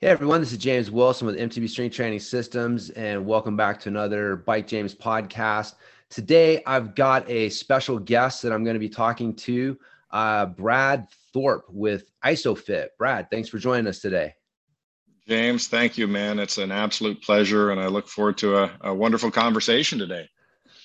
Hey everyone, this is James Wilson with MTB Strength Training Systems, and welcome back to another Bike James podcast. Today, I've got a special guest that I'm going to be talking to, uh, Brad Thorpe with ISOFIT. Brad, thanks for joining us today. James, thank you, man. It's an absolute pleasure, and I look forward to a, a wonderful conversation today.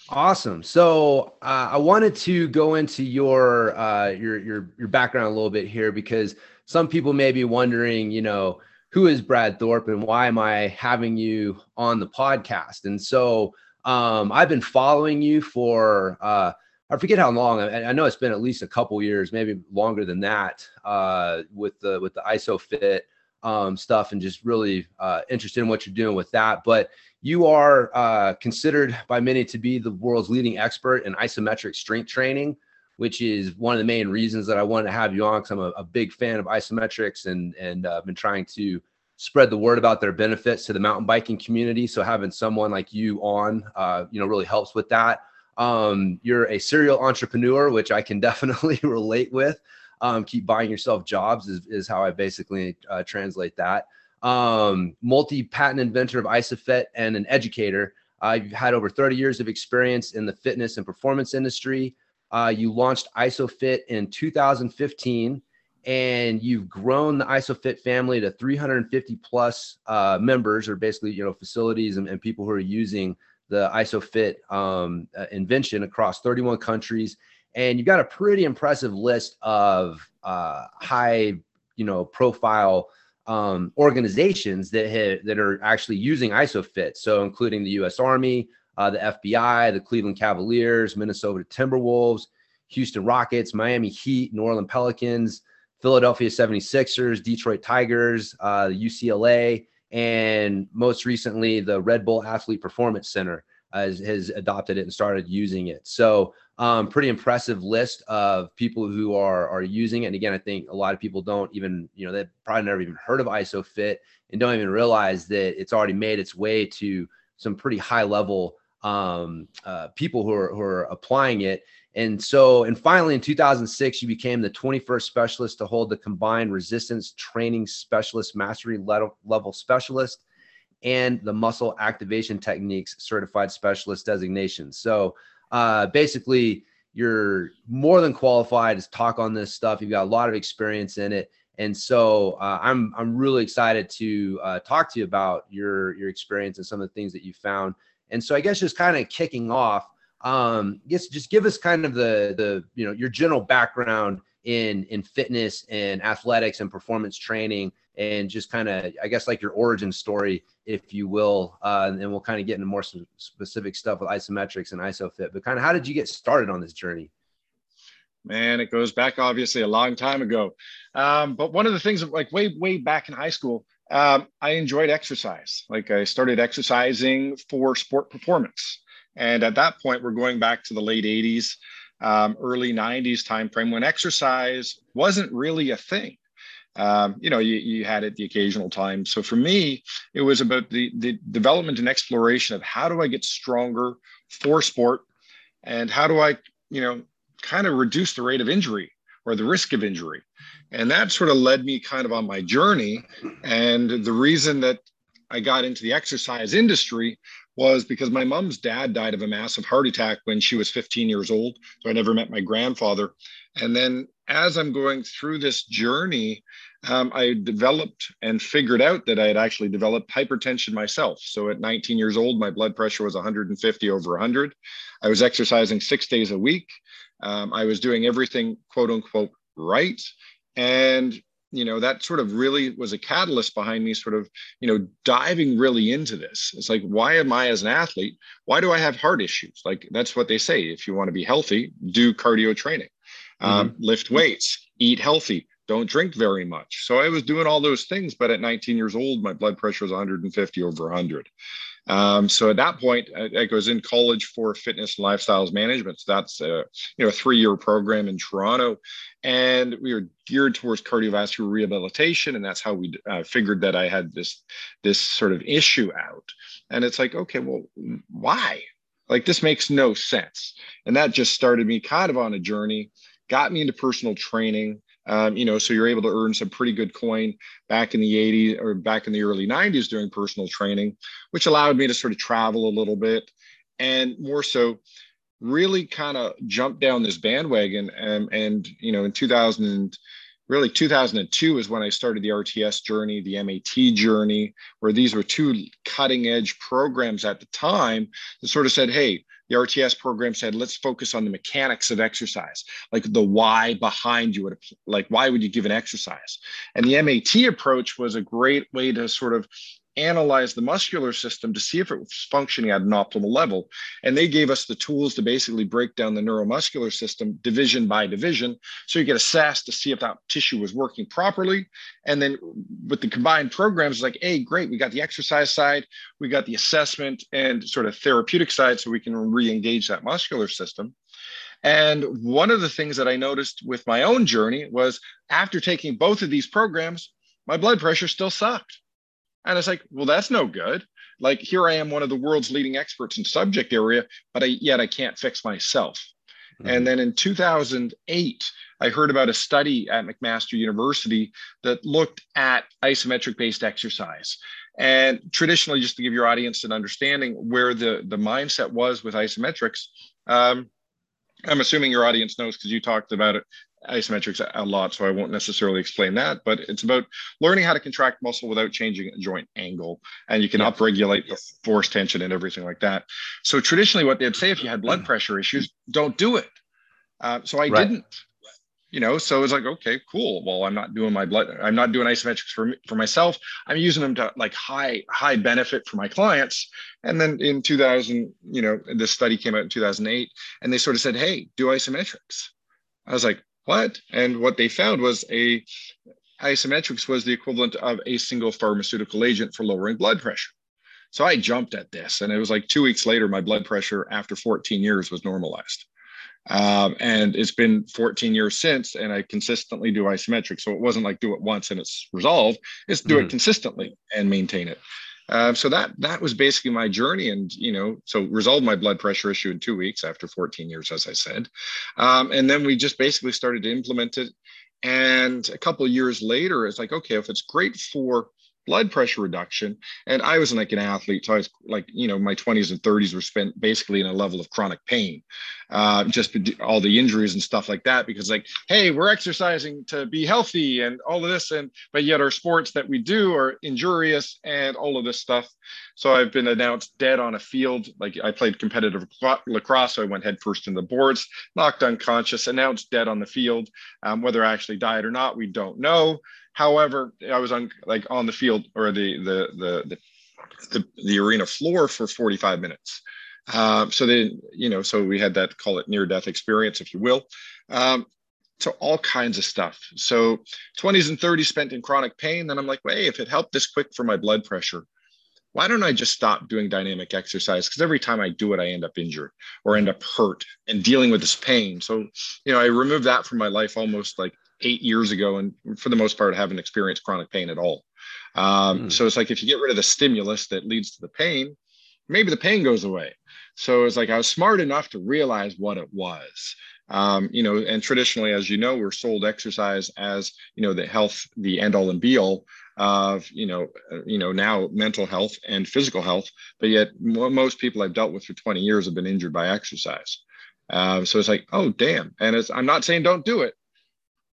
Awesome. So uh, I wanted to go into your uh, your your your background a little bit here because some people may be wondering, you know who is Brad Thorpe and why am I having you on the podcast? And so um, I've been following you for uh, I forget how long. I, I, know it's been at least a couple years, maybe longer than that, uh, with the with the ISOFIT um, stuff, and just really uh, interested in what you're doing with that. But you are uh, considered by many to be the world's leading expert in isometric strength training which is one of the main reasons that I wanted to have you on because I'm a, a, big fan of isometrics and and uh, been trying to spread the word about their benefits to the mountain biking community. So having someone like you on, uh, you know, really helps with that. Um, you're a serial entrepreneur, which I can definitely relate with. Um, keep buying yourself jobs is, is how I basically uh, translate that. Um, multi-patent inventor of ISOFIT and an educator. I've had over 30 years of experience in the fitness and performance industry. Uh, you launched ISOFIT in 2015, and you've grown the ISOFIT family to 350 plus uh, members, or basically you know facilities and, and, people who are using the ISOFIT um, uh, invention across 31 countries. And you've got a pretty impressive list of uh, high, you know, profile um, organizations that that are actually using ISOFIT. So including the U.S. Army, uh, the FBI, the Cleveland Cavaliers, Minnesota Timberwolves, Houston Rockets, Miami Heat, New Orleans Pelicans, Philadelphia 76ers, Detroit Tigers, uh, UCLA, and most recently the Red Bull Athlete Performance Center has, has adopted it and started using it. So um, pretty impressive list of people who are are using it. And again, I think a lot of people don't even, you know, they've probably never even heard of ISOFIT and don't even realize that it's already made its way to some pretty high level um, uh, people who are, who are applying it. And so, and finally, in 2006, you became the 21st specialist to hold the combined resistance training specialist mastery level, specialist and the muscle activation techniques certified specialist designation. So, uh, basically, you're more than qualified to talk on this stuff. You've got a lot of experience in it. And so uh, I'm I'm really excited to uh, talk to you about your your experience and some of the things that you found and so I guess just kind of kicking off, um, just just give us kind of the the you know your general background in in fitness and athletics and performance training and just kind of i guess like your origin story if you will uh, and we'll kind of get into more specific stuff with isometrics and isofit but kind of how did you get started on this journey? Man it goes back obviously a long time ago. Um, but one of the things like way way back in high school um, I enjoyed exercise. Like I started exercising for sport performance. And at that point, we're going back to the late 80s, um, early 90s timeframe when exercise wasn't really a thing. Um, you know, you, you had it the occasional time. So for me, it was about the, the development and exploration of how do I get stronger for sport and how do I, you know, kind of reduce the rate of injury or the risk of injury. And that sort of led me kind of on my journey. And the reason that I got into the exercise industry was because my mom's dad died of a massive heart attack when she was 15 years old. So I never met my grandfather. And then as I'm going through this journey, um, I developed and figured out that I had actually developed hypertension myself. So at 19 years old, my blood pressure was 150 over 100. I was exercising six days a week. Um, I was doing everything, quote unquote, right. And, you know, that sort of really was a catalyst behind me sort of, you know, diving really into this. It's like, why am I as an athlete? Why do I have heart issues? Like, that's what they say. If you want to be healthy, do cardio training, um, mm-hmm. lift weights, eat healthy, don't drink very much. So I was doing all those things, but at 19 years old, my blood pressure was 150 over 100. Um, so at that point, I, I, was in college for fitness and lifestyles management. So that's a you know a three-year program in Toronto, and we were geared towards cardiovascular rehabilitation, and that's how we uh, figured that I had this this sort of issue out. And it's like, okay, well, why? Like this makes no sense. And that just started me kind of on a journey, got me into personal training, Um, you know, so you're able to earn some pretty good coin back in the 80s or back in the early 90s doing personal training, which allowed me to sort of travel a little bit and more so really kind of jump down this bandwagon. And, and you know, in 2000, really 2002 is when I started the RTS journey, the MAT journey, where these were two cutting edge programs at the time that sort of said, hey, the RTS program said, let's focus on the mechanics of exercise, like the why behind you, like why would you give an exercise? And the MAT approach was a great way to sort of analyze the muscular system to see if it was functioning at an optimal level. And they gave us the tools to basically break down the neuromuscular system division by division. So you get assessed to see if that tissue was working properly. And then with the combined programs, like, hey, great, we got the exercise side, we got the assessment and sort of therapeutic side so we can re engage that muscular system. And one of the things that I noticed with my own journey was after taking both of these programs, my blood pressure still sucked. And it's like, well, that's no good. Like here I am, one of the world's leading experts in subject area, but I, yet I can't fix myself. Mm-hmm. And then in 2008, I heard about a study at McMaster University that looked at isometric based exercise. And traditionally, just to give your audience an understanding where the, the mindset was with isometrics, um, I'm assuming your audience knows because you talked about it isometrics a lot, so I won't necessarily explain that, but it's about learning how to contract muscle without changing a joint angle. And you can yeah. upregulate the force tension and everything like that. So traditionally what they'd say if you had blood mm. pressure issues, don't do it. Uh, so I right. didn't, you know, so it's like, okay, cool. Well, I'm not doing my blood, I'm not doing isometrics for, for myself. I'm using them to like high, high benefit for my clients. And then in 2000, you know, this study came out in 2008 and they sort of said, Hey, do isometrics. I was like, what? And what they found was a isometrics was the equivalent of a single pharmaceutical agent for lowering blood pressure. So I jumped at this, and it was like two weeks later, my blood pressure after 14 years was normalized. Um, and it's been 14 years since, and I consistently do isometrics. So it wasn't like do it once and it's resolved. It's do mm-hmm. it consistently and maintain it. Um, so that that was basically my journey, and you know, so resolved my blood pressure issue in two weeks after 14 years, as I said, um, and then we just basically started to implement it. And a couple years later, it's like, okay, if it's great for blood pressure reduction. And I was like an athlete, so I was like, you know, my 20s and 30s were spent basically in a level of chronic pain, uh, just all the injuries and stuff like that. Because like, hey, we're exercising to be healthy and all of this, and but yet our sports that we do are injurious and all of this stuff. So I've been announced dead on a field. Like I played competitive lacrosse, so I went headfirst in the boards, knocked unconscious, announced dead on the field. Um, whether I actually died or not, we don't know. However, I was on like on the field or the the the the, the, the arena floor for 45 minutes. Um, so then, you know, so we had that call it near death experience, if you will. Um, so all kinds of stuff. So 20s and 30s spent in chronic pain. Then I'm like, hey, if it helped this quick for my blood pressure, why don't I just stop doing dynamic exercise? Because every time I do it, I end up injured or end up hurt and dealing with this pain. So, you know, I removed that from my life almost like eight years ago, and for the most part, haven't experienced chronic pain at all. Um, mm. So it's like if you get rid of the stimulus that leads to the pain, maybe the pain goes away. So it's like I was smart enough to realize what it was. Um, you know, and traditionally, as you know, we're sold exercise as you know the health, the end all and be all of you know, uh, you know now mental health and physical health. But yet, most people I've dealt with for 20 years have been injured by exercise. Uh, so it's like, oh damn! And it's, I'm not saying don't do it.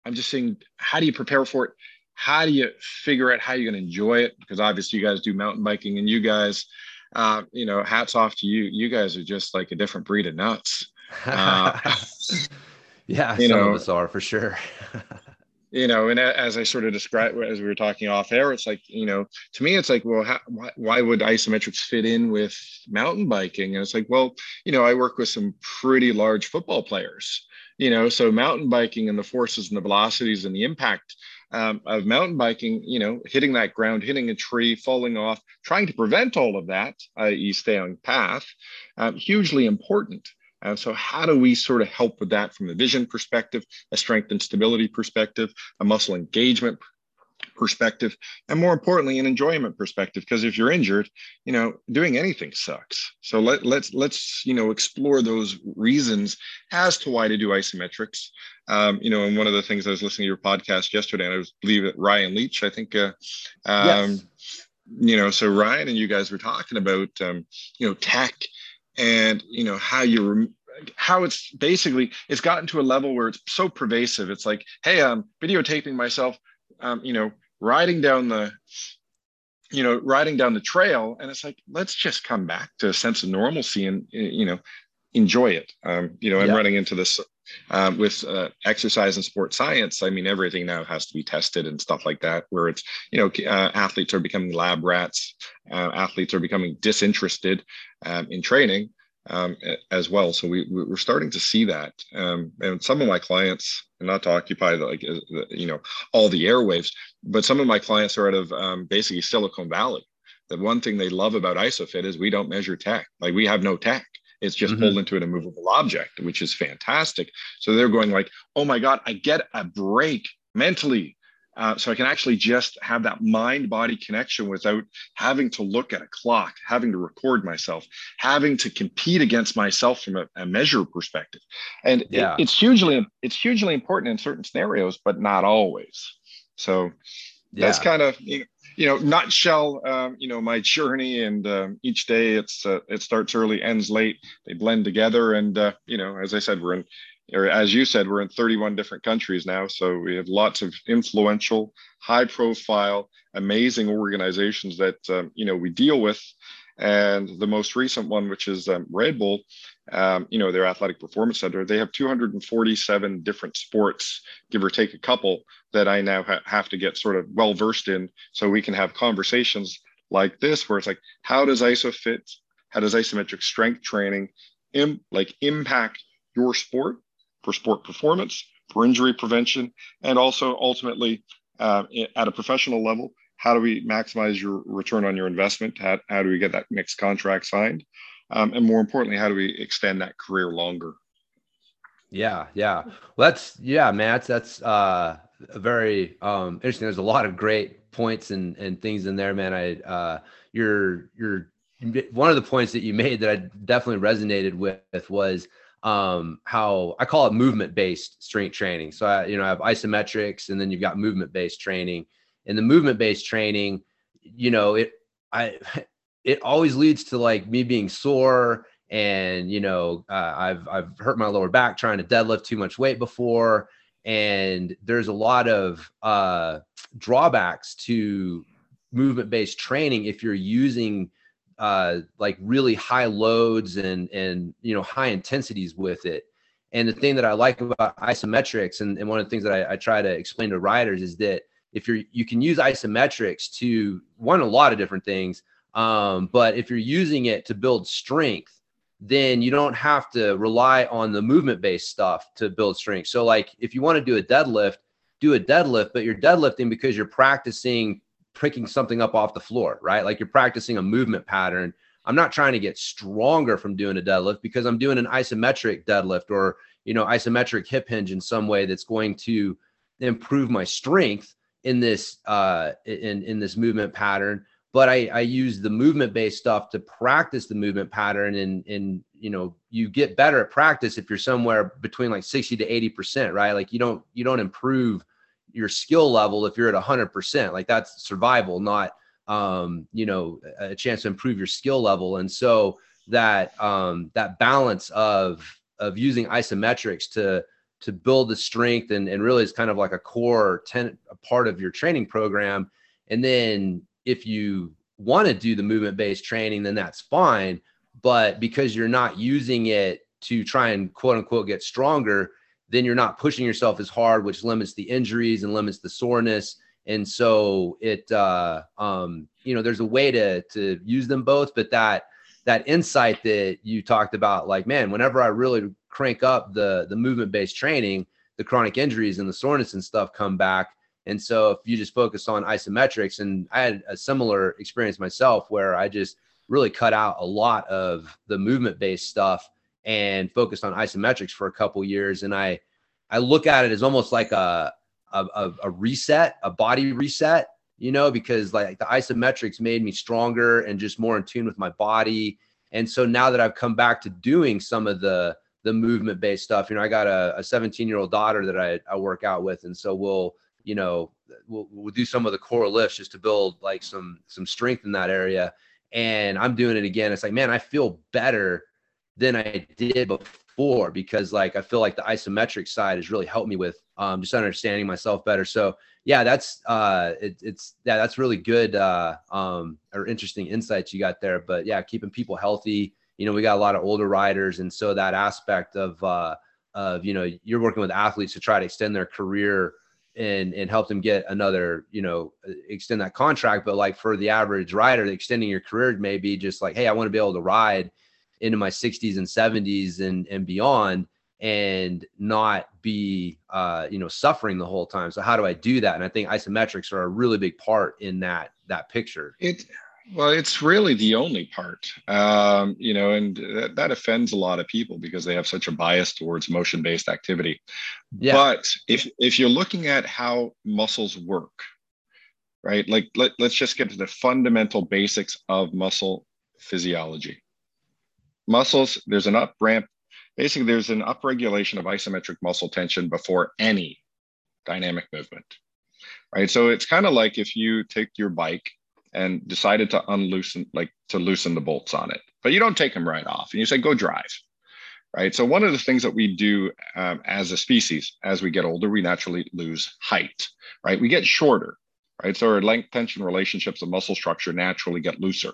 I'm just saying, how do you prepare for it? How do you figure out how you're going to enjoy it? Because obviously, you guys do mountain biking, and you guys, uh, you know, hats off to you. You guys are just like a different breed of nuts. Uh, yeah, you some know, of us are for sure. you know, and as I sort of described as we were talking off air, it's like, you know, to me, it's like, well, how, why, why would isometrics fit in with mountain biking? And it's like, well, you know, I work with some pretty large football players you know so mountain biking and the forces and the velocities and the impact um, of mountain biking you know hitting that ground hitting a tree falling off trying to prevent all of that i.e stay on path um, hugely important. And so how do we sort of help with that from a vision perspective a strength and stability perspective a muscle engagement perspective and more importantly an enjoyment perspective because if you're injured you know doing anything sucks. So let, let's let's you know explore those reasons as to why to do isometrics. Um, you know and one of the things i was listening to your podcast yesterday and i was believe it ryan Leech i think uh, um, yes. you know so ryan and you guys were talking about um, you know tech and you know how you how it's basically it's gotten to a level where it's so pervasive. It's like hey i'm videotaping myself um, you know riding down the you know riding down the trail and it's like let's just come back to a sense of normalcy and you know enjoy it um, you know i'm yeah. running into this um, with uh, exercise and sports science i mean everything now has to be tested and stuff like that where it's you know uh, athletes are becoming lab rats uh, athletes are becoming disinterested um, in training um, as well. So we we're starting to see that, um, and some of my clients, not to occupy the, like uh, you know all the airwaves, but some of my clients are out of um, basically Silicon Valley. The one thing they love about ISOFIT is we don't measure tech. Like we have no tech. It's just mm-hmm. pulled into an immovable object, which is fantastic. So they're going like, oh my God, I get a break mentally uh, so I can actually just have that mind body connection without having to look at a clock, having to record myself, having to compete against myself from a, a measure perspective. And yeah. it, it's hugely it's hugely important in certain scenarios, but not always. So yeah. that's kind of you know nutshell um, you know my journey and um, each day it's uh, it starts early ends late they blend together and uh, you know as i said we're in or as you said, we're in 31 different countries now. So we have lots of influential, high profile, amazing organizations that, um, you know, we deal with. And the most recent one, which is um, Red Bull, um, you know, their athletic performance center, they have 247 different sports, give or take a couple, that I now ha- have to get sort of well versed in so we can have conversations like this, where it's like, how does ISOFIT, how does isometric strength training Im- like impact your sport for sport performance, for injury prevention, and also ultimately uh, at a professional level, how do we maximize your return on your investment? How, how do we get that next contract signed? Um, and more importantly, how do we extend that career longer? Yeah, yeah. Well, that's yeah, Matt. That's uh, very um, interesting. There's a lot of great points and and things in there, man. I uh, you're you're one of the points that you made that I definitely resonated with was um, how I call it movement based strength training. So I, you know, I have isometrics and then you've got movement based training. And the movement based training, you know, it I it always leads to like me being sore and you know uh, I've I've hurt my lower back trying to deadlift too much weight before and there's a lot of uh, drawbacks to movement based training if you're using uh, like really high loads and and you know high intensities with it. And the thing that I like about isometrics, and, and one of the things that I, I try to explain to riders is that if you're you can use isometrics to one a lot of different things, um, but if you're using it to build strength, then you don't have to rely on the movement based stuff to build strength. So like if you want to do a deadlift, do a deadlift, but you're deadlifting because you're practicing picking something up off the floor, right? Like you're practicing a movement pattern. I'm not trying to get stronger from doing a deadlift because I'm doing an isometric deadlift or, you know, isometric hip hinge in some way that's going to improve my strength in this uh in in this movement pattern but I, I use the movement based stuff to practice the movement pattern and and you know you get better at practice if you're somewhere between like 60 to 80 percent right like you don't you don't improve your skill level if you're at 100% like that's survival not um you know a chance to improve your skill level. And so that um that balance of of using isometrics to to build the strength and, and really is kind of like a core ten, a part of your training program. And then if you want to do the movement based training then that's fine. But because you're not using it to try and quote unquote get stronger then you're not pushing yourself as hard, which limits the injuries and limits the soreness. And so it, uh, um, you know, there's a way to to use them both, but that that insight that you talked about, like, man, whenever I really crank up the the movement based training, the chronic injuries and the soreness and stuff come back. And so if you just focus on isometrics, and I had a similar experience myself where I just really cut out a lot of the movement based stuff and focused on isometrics for a couple years. And I I look at it as almost like a a, a, reset, a body reset, you know, because like the isometrics made me stronger and just more in tune with my body. And so now that I've come back to doing some of the the movement based stuff, you know, I got a 17 year old daughter that I, I work out with, and so we'll you know we'll, we'll do some of the core lifts just to build like some some strength in that area. And I'm doing it again. It's like, man, I feel better than I did before because like I feel like the isometric side has really helped me with um, just understanding myself better. So yeah, that's uh, it, it's yeah, that's really good uh, um, or interesting insights you got there. But yeah, keeping people healthy. You know, we got a lot of older riders, and so that aspect of uh, of you know you're working with athletes to try to extend their career and and help them get another you know extend that contract. But like for the average rider, extending your career may be just like, hey, I want to be able to ride into my 60s and 70s and and beyond and not be uh, you know suffering the whole time. So how do i do that? And i think isometrics are a really big part in that that picture. It well it's really the only part um, you know and that, that offends a lot of people because they have such a bias towards motion based activity. Yeah. but if if you're looking at how muscles work right like let, let's just get to the fundamental basics of muscle physiology muscles there's an up ramp basically there's an upregulation of isometric muscle tension before any dynamic movement right? So it's kind of like if you take your bike and decided to unloosen like to loosen the bolts on it but you don't take them right off and you say go drive right? So one of the things that we do um, as a species as we get older we naturally lose height right? We get shorter right? So our length tension relationships of muscle structure naturally get looser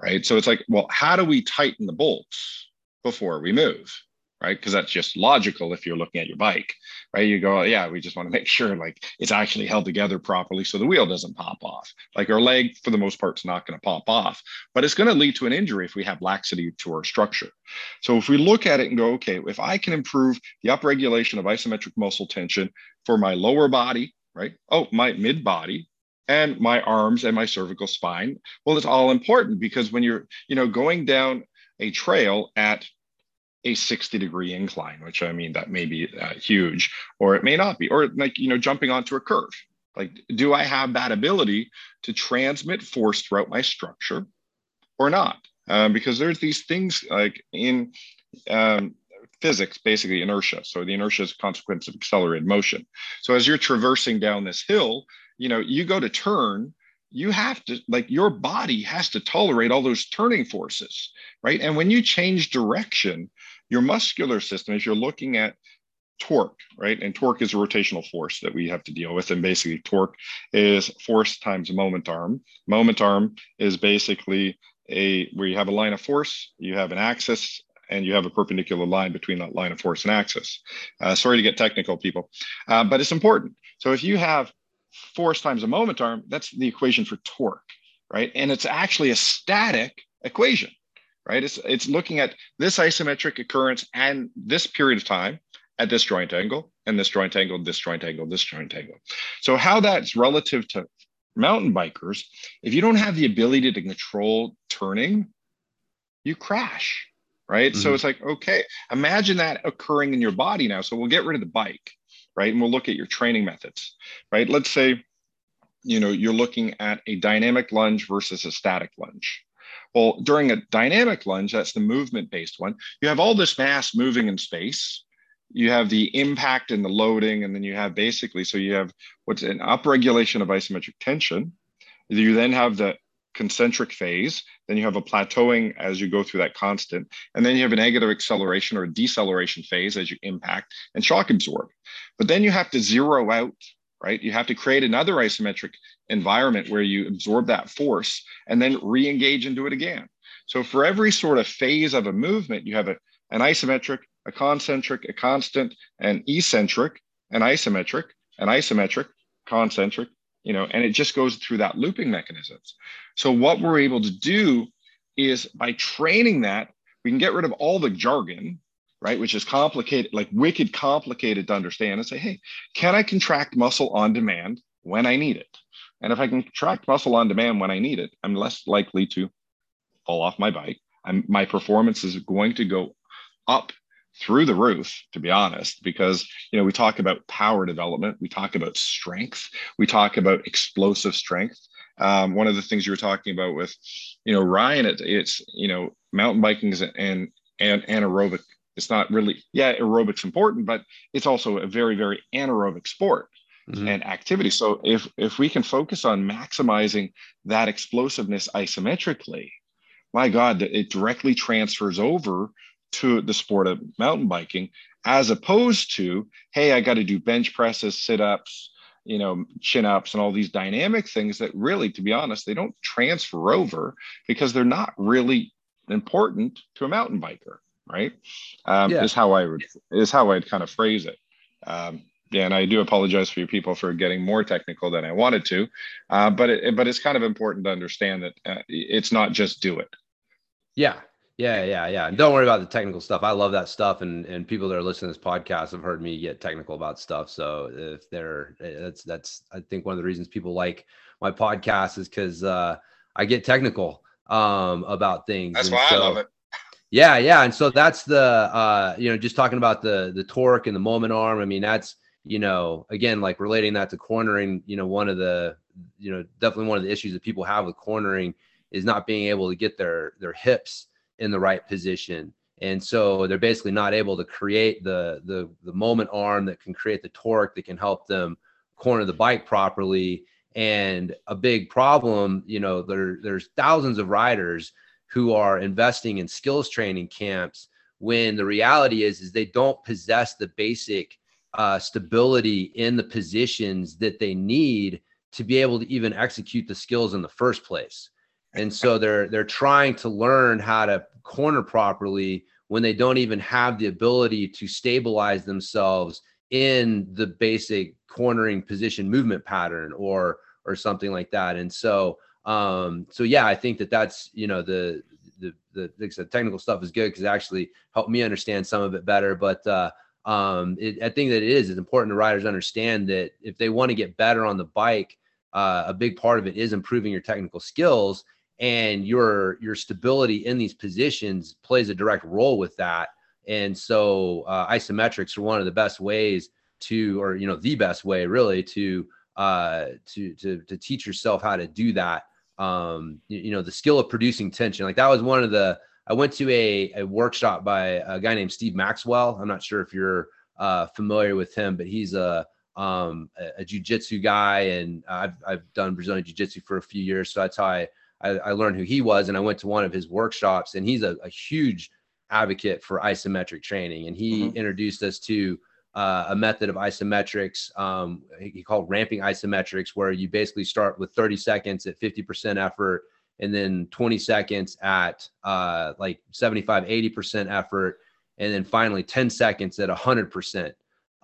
right? So it's like well how do we tighten the bolts before we move right? Because that's just logical if you're looking at your bike right? You go yeah we just want to make sure like it's actually held together properly so the wheel doesn't pop off. Like our leg for the most part is not going to pop off but it's going to lead to an injury if we have laxity to our structure. So if we look at it and go okay if i can improve the upregulation of isometric muscle tension for my lower body right? Oh my mid body and my arms and my cervical spine well it's all important because when you're you know going down a trail at a 60 degree incline, which I mean, that may be uh, huge, or it may not be, or like, you know, jumping onto a curve. Like, do I have that ability to transmit force throughout my structure or not? Um, because there's these things like in um, physics, basically inertia. So the inertia is a consequence of accelerated motion. So as you're traversing down this hill, you know, you go to turn you have to like your body has to tolerate all those turning forces right? And when you change direction your muscular system as you're looking at torque right? And torque is a rotational force that we have to deal with and basically torque is force times moment arm. Moment arm is basically a where you have a line of force you have an axis and you have a perpendicular line between that line of force and axis. Uh, sorry to get technical people. Uh, but it's important. So if you have force times a moment arm, that's the equation for torque, right? And it's actually a static equation, right? It's, it's looking at this isometric occurrence and this period of time at this joint angle and this joint angle, this joint angle, this joint angle. So how that's relative to mountain bikers, if you don't have the ability to control turning, you crash, right? Mm-hmm. So it's like, okay, imagine that occurring in your body now. So we'll get rid of the bike right? And we'll look at your training methods, right? Let's say, you know, you're looking at a dynamic lunge versus a static lunge. Well, during a dynamic lunge, that's the movement based one, you have all this mass moving in space. You have the impact and the loading, and then you have basically, so you have what's an upregulation of isometric tension. You then have the concentric phase. Then you have a plateauing as you go through that constant. And then you have a negative acceleration or deceleration phase as you impact and shock absorb. But then you have to zero out, right? You have to create another isometric environment where you absorb that force and then re engage and do it again. So for every sort of phase of a movement, you have a, an isometric, a concentric, a constant, an eccentric, an isometric, an isometric, concentric, you know, and it just goes through that looping mechanisms. So what we're able to do is by training that, we can get rid of all the jargon, right, which is complicated, like wicked complicated to understand, and say, hey, can I contract muscle on demand when I need it? And if I can contract muscle on demand when I need it, I'm less likely to fall off my bike. I'm, my performance is going to go up through the roof to be honest because you know we talk about power development we talk about strength we talk about explosive strength um, one of the things you were talking about with you know ryan it, it's you know mountain biking is and and anaerobic it's not really yeah aerobic's important but it's also a very very anaerobic sport mm-hmm. and activity so if if we can focus on maximizing that explosiveness isometrically my god it directly transfers over to the sport of mountain biking as opposed to hey i got to do bench presses sit-ups you know chin ups and all these dynamic things that really to be honest they don't transfer over because they're not really important to a mountain biker right um, yeah. is how i would is how i'd kind of phrase it um, yeah, and I do apologize for you people for getting more technical than I wanted to, uh, but it, but it's kind of important to understand that uh, it's not just do it. Yeah, yeah, yeah, yeah. And don't worry about the technical stuff. I love that stuff, and and people that are listening to this podcast have heard me get technical about stuff. So if they're that's that's I think one of the reasons people like my podcast is because uh, I get technical um, about things. That's and why so, I love it. Yeah, yeah, and so that's the uh, you know just talking about the the torque and the moment arm. I mean that's you know again like relating that to cornering. You know one of the you know definitely one of the issues that people have with cornering is not being able to get their their hips in the right position. And so they're basically not able to create the, the, the moment arm that can create the torque that can help them corner the bike properly. And a big problem, you know, there, there's thousands of riders who are investing in skills training camps when the reality is is they don't possess the basic uh, stability in the positions that they need to be able to even execute the skills in the first place and so they're they're trying to learn how to corner properly when they don't even have the ability to stabilize themselves in the basic cornering position movement pattern or or something like that. And so um so yeah i think that that's you know the the the, the technical stuff is good because it actually helped me understand some of it better. But uh um it, i think that it is it's important to riders understand that if they want to get better on the bike uh, a big part of it is improving your technical skills and your your stability in these positions plays a direct role with that. And so uh, isometrics are one of the best ways to or you know the best way really to uh to to to teach yourself how to do that. Um you, you know the skill of producing tension like that was one of the i went to a, a workshop by a guy named steve maxwell. I'm not sure if you're uh familiar with him but he's a um a, a jiu-jitsu guy and i've i've done brazilian jiu-jitsu for a few years so that's how i I, I, learned who he was and I went to one of his workshops and he's a, a huge advocate for isometric training. And he mm-hmm. introduced us to uh, a method of isometrics um, he called ramping isometrics, where you basically start with 30 seconds at 50% effort and then 20 seconds at uh, like 75, 80% effort. And then finally 10 seconds at 100%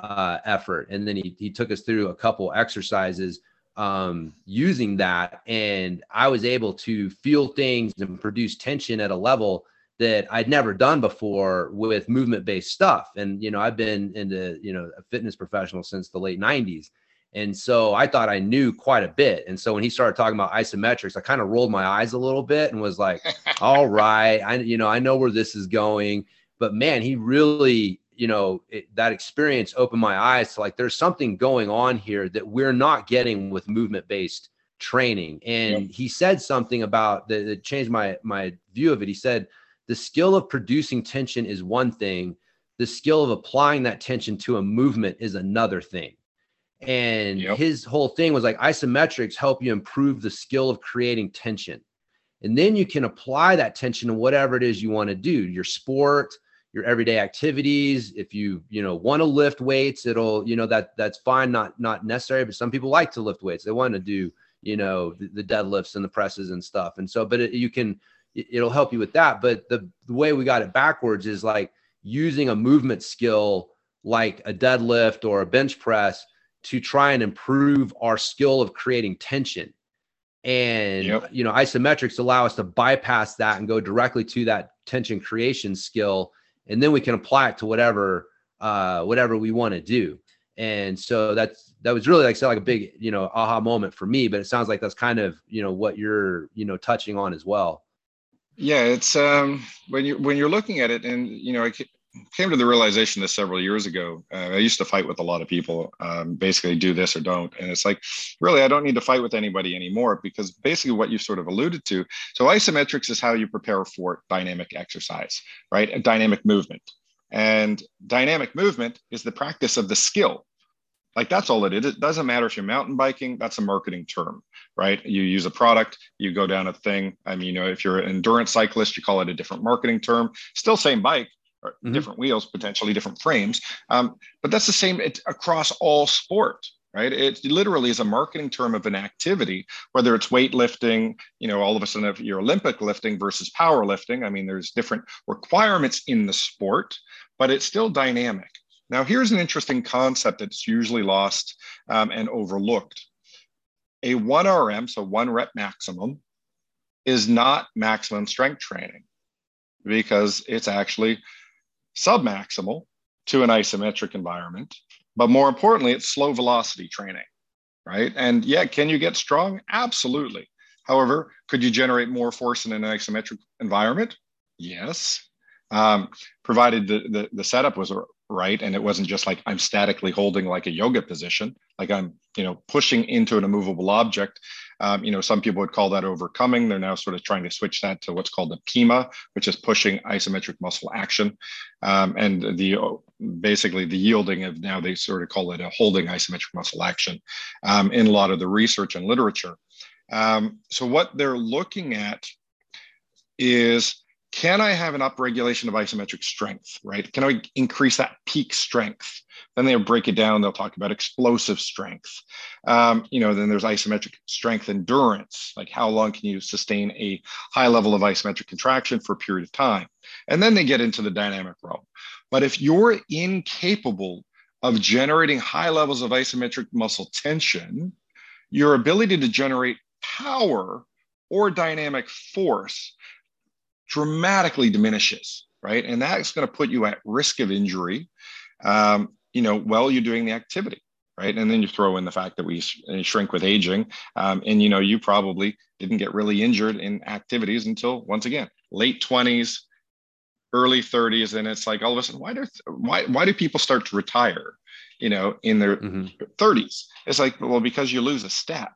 uh, effort. And then he, he took us through a couple exercises um, using that. And I was able to feel things and produce tension at a level that I'd never done before with movement based stuff. And, you know, I've been into, you know, a fitness professional since the late 90s. And so I thought I knew quite a bit. And so when he started talking about isometrics, I kind of rolled my eyes a little bit and was like, all right, I, you know, I know where this is going. But man, he really you know it, that experience opened my eyes to like there's something going on here that we're not getting with movement based training. And yep. he said something about that, that changed my my view of it. He said the skill of producing tension is one thing. The skill of applying that tension to a movement is another thing. And yep. his whole thing was like isometrics help you improve the skill of creating tension. And then you can apply that tension to whatever it is you want to do your sport your everyday activities. If you you know want to lift weights it'll you know that that's fine not not necessary but some people like to lift weights. They want to do you know the, the deadlifts and the presses and stuff. And so but it, you can it'll help you with that. But the, the way we got it backwards is like using a movement skill like a deadlift or a bench press to try and improve our skill of creating tension. And yep. you know isometrics allow us to bypass that and go directly to that tension creation skill and then we can apply it to whatever uh, whatever we want to do. And so that's that was really like so like a big you know aha moment for me. But it sounds like that's kind of you know what you're you know touching on as well. Yeah, it's um when you when you're looking at it, and you know came to the realization this several years ago. Uh, I used to fight with a lot of people, um, basically do this or don't. And it's like, really, I don't need to fight with anybody anymore because basically what you sort of alluded to. So, isometrics is how you prepare for dynamic exercise, right? A dynamic movement. And dynamic movement is the practice of the skill. Like that's all it is. It doesn't matter if you're mountain biking, that's a marketing term, right? You use a product, you go down a thing. I mean, you know, if you're an endurance cyclist, you call it a different marketing term. Still same bike, mm-hmm. different wheels, potentially different frames. Um, but that's the same it, across all sport, right? It literally is a marketing term of an activity, whether it's weightlifting, you know, all of a sudden if you're Olympic lifting versus powerlifting. I mean, there's different requirements in the sport, but it's still dynamic. Now, here's an interesting concept that's usually lost um, and overlooked. A 1RM, so one rep maximum, is not maximum strength training because it's actually submaximal to an isometric environment. But more importantly, it's slow velocity training, right? And yeah, can you get strong? Absolutely. However, could you generate more force in an isometric environment? Yes. Um, provided the, the, the setup was right and it wasn't just like i'm statically holding like a yoga position like i'm you know pushing into an immovable object um, you know some people would call that overcoming. They're now sort of trying to switch that to what's called the pima which is pushing isometric muscle action. Um, and the basically the yielding of now they sort of call it a holding isometric muscle action um, in a lot of the research and literature. Um, so what they're looking at is can I have an upregulation of isometric strength, right? Can I increase that peak strength? Then they'll break it down. They'll talk about explosive strength. Um, you know, then there's isometric strength endurance. Like how long can you sustain a high level of isometric contraction for a period of time? And then they get into the dynamic realm. But if you're incapable of generating high levels of isometric muscle tension, your ability to generate power or dynamic force dramatically diminishes, right? And that's going to put you at risk of injury, um, you know, while you're doing the activity, right? And then you throw in the fact that we shrink with aging, um, and you know, you probably didn't get really injured in activities until once again late 20s, early 30s, and it's like all of a sudden, why do why why do people start to retire? You know, in their mm-hmm. 30s, it's like, well, because you lose a step.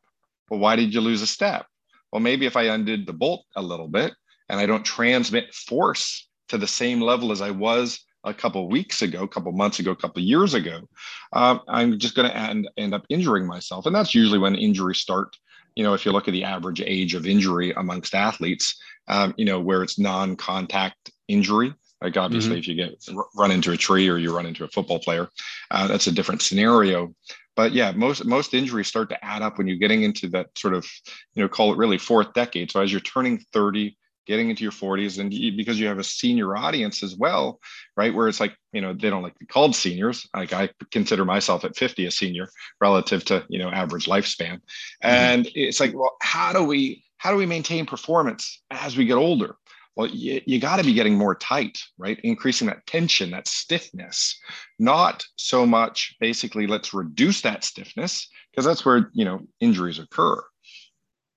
Well, why did you lose a step? Well, maybe if I undid the bolt a little bit, and I don't transmit force to the same level as I was a couple weeks ago, a couple months ago, a couple years ago, um, I'm just going to end, end up injuring myself. And that's usually when injuries start. You know, if you look at the average age of injury amongst athletes, um, you know, where it's non contact injury, like obviously mm-hmm. if you get run into a tree or you run into a football player, uh, that's a different scenario. But yeah, most most injuries start to add up when you're getting into that sort of, you know, call it really fourth decade. So as you're turning 30, getting into your 40s and you, because you have a senior audience as well right? Where it's like you know they don't like to be called seniors. Like i consider myself at 50 a senior relative to you know average lifespan. Mm-hmm. and mm-hmm. it's like well how do we how do we maintain performance as we get older? Well you, you got to be getting more tight right? Increasing that tension that stiffness. Not so much basically let's reduce that stiffness because that's where you know injuries occur.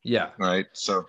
Yeah. Right? So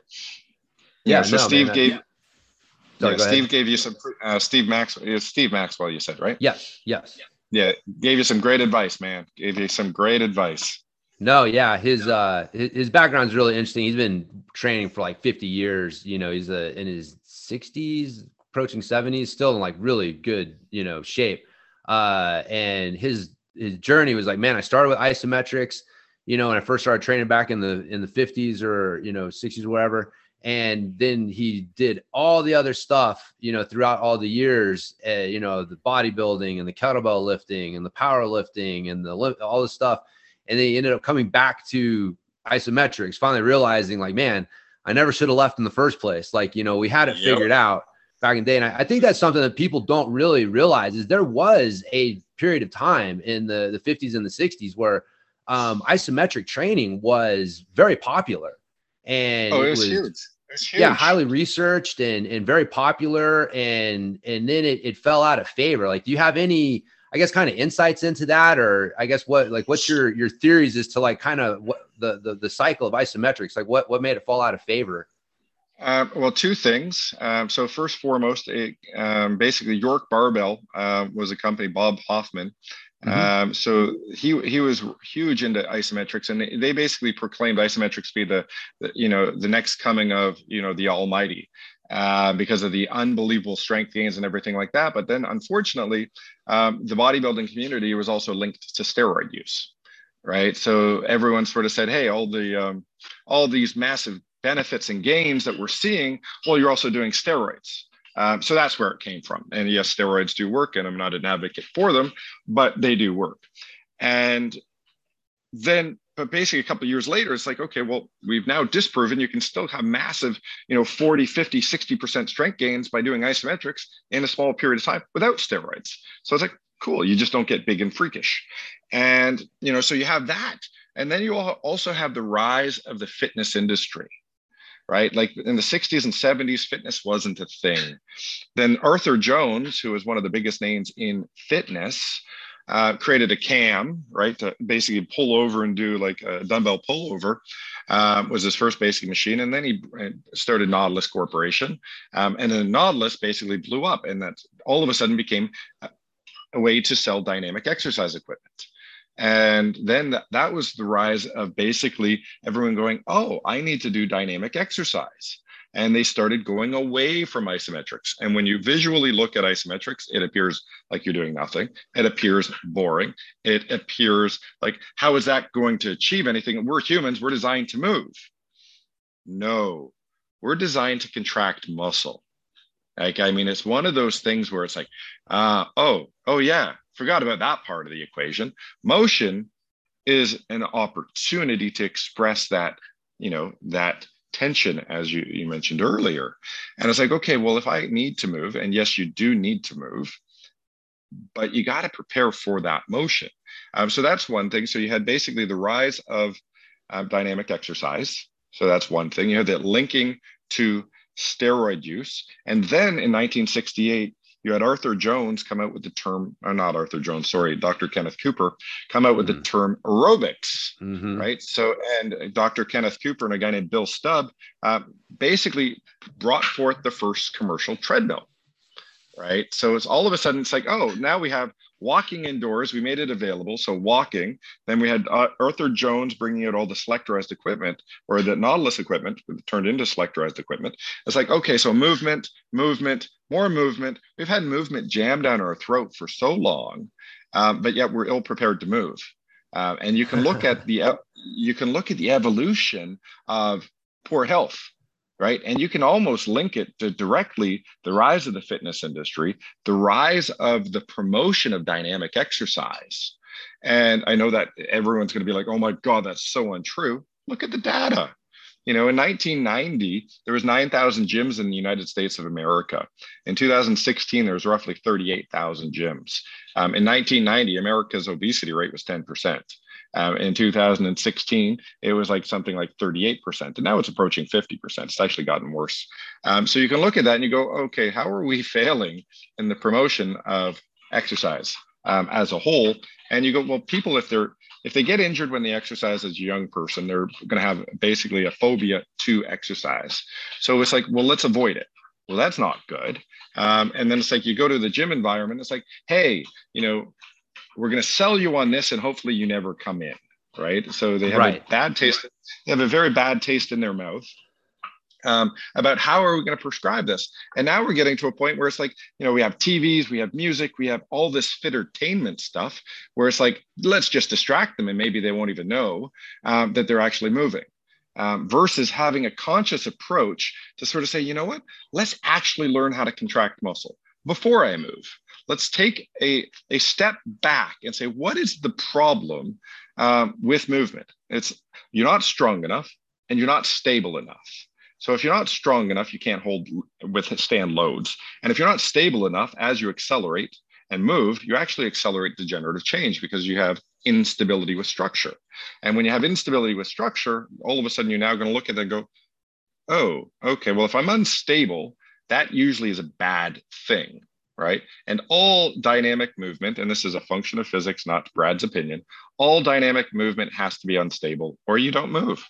yeah. so no, Steve man, gave. Yeah. yeah Steve gave you some. Uh, Steve Maxwell. Steve Maxwell. You said right? Yes. Yes. Yeah, gave you some great advice, man. Gave you some great advice. No, yeah, his uh his, his background is really interesting. He's been training for like 50 years. You know, he's uh, in his 60s, approaching 70s, still in like really good, you know, shape. Uh, and his his journey was like, man, I started with isometrics. You know, when I first started training back in the in the 50s or you know 60s or whatever and then he did all the other stuff you know throughout all the years uh, you know the bodybuilding and the kettlebell lifting and the power lifting and the all the stuff. And then he ended up coming back to isometrics finally realizing like man i never should have left in the first place. Like you know we had it yep. figured out back in the day. And I, I, think that's something that people don't really realize is there was a period of time in the the 50s and the 60s where um, isometric training was very popular. And oh, it was, it was huge yeah, highly researched and and very popular, and and then it, it fell out of favor. Like, do you have any, I guess, kind of insights into that, or I guess what like what's your your theories as to like kind of what the the the cycle of isometrics, like what what made it fall out of favor? Uh, well, two things. Um, so first, foremost, it, um, basically York Barbell uh, was a company. Bob Hoffman. Mm-hmm. Um, so he he was huge into isometrics, and they, basically proclaimed isometrics to be the, the, you know the next coming of you know the Almighty. Uh, because of the unbelievable strength gains and everything like that. But then, unfortunately, um, the bodybuilding community was also linked to steroid use, right? So everyone sort of said, "Hey, all the um, all these massive benefits and gains that we're seeing, well, you're also doing steroids. Um, so that's where it came from. And yes, steroids do work, and I'm not an advocate for them, but they do work. And then, but basically, a couple years later, it's like, okay, well, we've now disproven you can still have massive, you know, 40, 50, 60% strength gains by doing isometrics in a small period of time without steroids. So it's like, cool, you just don't get big and freakish. And, you know, so you have that. And then you also have the rise of the fitness industry right? Like in the 60s and 70s, fitness wasn't a thing. Then Arthur Jones, who was one of the biggest names in fitness, uh, created a cam, right, to basically pull over and do like a dumbbell pullover. Um, was his first basic machine, and then he uh, started Nautilus Corporation, um, and then Nautilus basically blew up, and that all of a sudden became a way to sell dynamic exercise equipment. And then th- that was the rise of basically everyone going, oh, I need to do dynamic exercise. And they started going away from isometrics. And when you visually look at isometrics, it appears like you're doing nothing. It appears boring. It appears like, how is that going to achieve anything? We're humans, we're designed to move. No, we're designed to contract muscle. Like, I mean, it's one of those things where it's like, uh, oh, oh, yeah, forgot about that part of the equation. Motion is an opportunity to express that, you know, that tension as you, you mentioned earlier. And it's like, okay, well, if I need to move, and yes, you do need to move, but you got to prepare for that motion. Um, so that's one thing. So you had basically the rise of uh, dynamic exercise. So that's one thing. You had that linking to steroid use. And then in 1968, you had Arthur Jones come out with the term, or not Arthur Jones, sorry, Dr. Kenneth Cooper come out with mm-hmm. the term aerobics, mm-hmm. right? So, and Dr. Kenneth Cooper and a guy named Bill Staub uh, basically brought forth the first commercial treadmill, right? So it's all of a sudden, it's like, oh, now we have walking indoors. We made it available. So walking. Then we had uh, Arthur Jones bringing out all the selectorized equipment or the Nautilus equipment turned into selectorized equipment. It's like, okay, so movement, movement, more movement. We've had movement jammed down our throat for so long, um, but yet we're ill prepared to move. Uh, and you can look at the you can look at the evolution of poor health right? And you can almost link it to directly the rise of the fitness industry, the rise of the promotion of dynamic exercise. And I know that everyone's going to be like, oh my God, that's so untrue. Look at the data. You know, in 1990, there was 9,000 gyms in the United States of America. In 2016, there was roughly 38,000 gyms. Um, in 1990, America's obesity rate was 10%. Um, in 2016, it was like something like 38%, and now it's approaching 50%. It's actually gotten worse. Um, so you can look at that and you go, okay, how are we failing in the promotion of exercise um, as a whole? And you go, well, people, if they're if they get injured when they exercise as a young person, they're going to have basically a phobia to exercise. So it's like, well, let's avoid it. Well, that's not good. Um, and then it's like you go to the gym environment. It's like, hey, you know, we're going to sell you on this and hopefully you never come in right? So they have right. a bad taste they have a very bad taste in their mouth um, about how are we going to prescribe this? And now we're getting to a point where it's like you know we have tvs we have music we have all this entertainment stuff where it's like let's just distract them and maybe they won't even know um, that they're actually moving um, versus having a conscious approach to sort of say you know what? Let's actually learn how to contract muscle before i move let's take a, a step back and say, what is the problem um, with movement? It's you're not strong enough and you're not stable enough. So if you're not strong enough, you can't hold withstand loads. And if you're not stable enough as you accelerate and move, you actually accelerate degenerative change because you have instability with structure. And when you have instability with structure, all of a sudden you're now going to look at it and go, oh, okay, well, if I'm unstable, that usually is a bad thing right? And all dynamic movement, and this is a function of physics, not Brad's opinion, all dynamic movement has to be unstable or you don't move.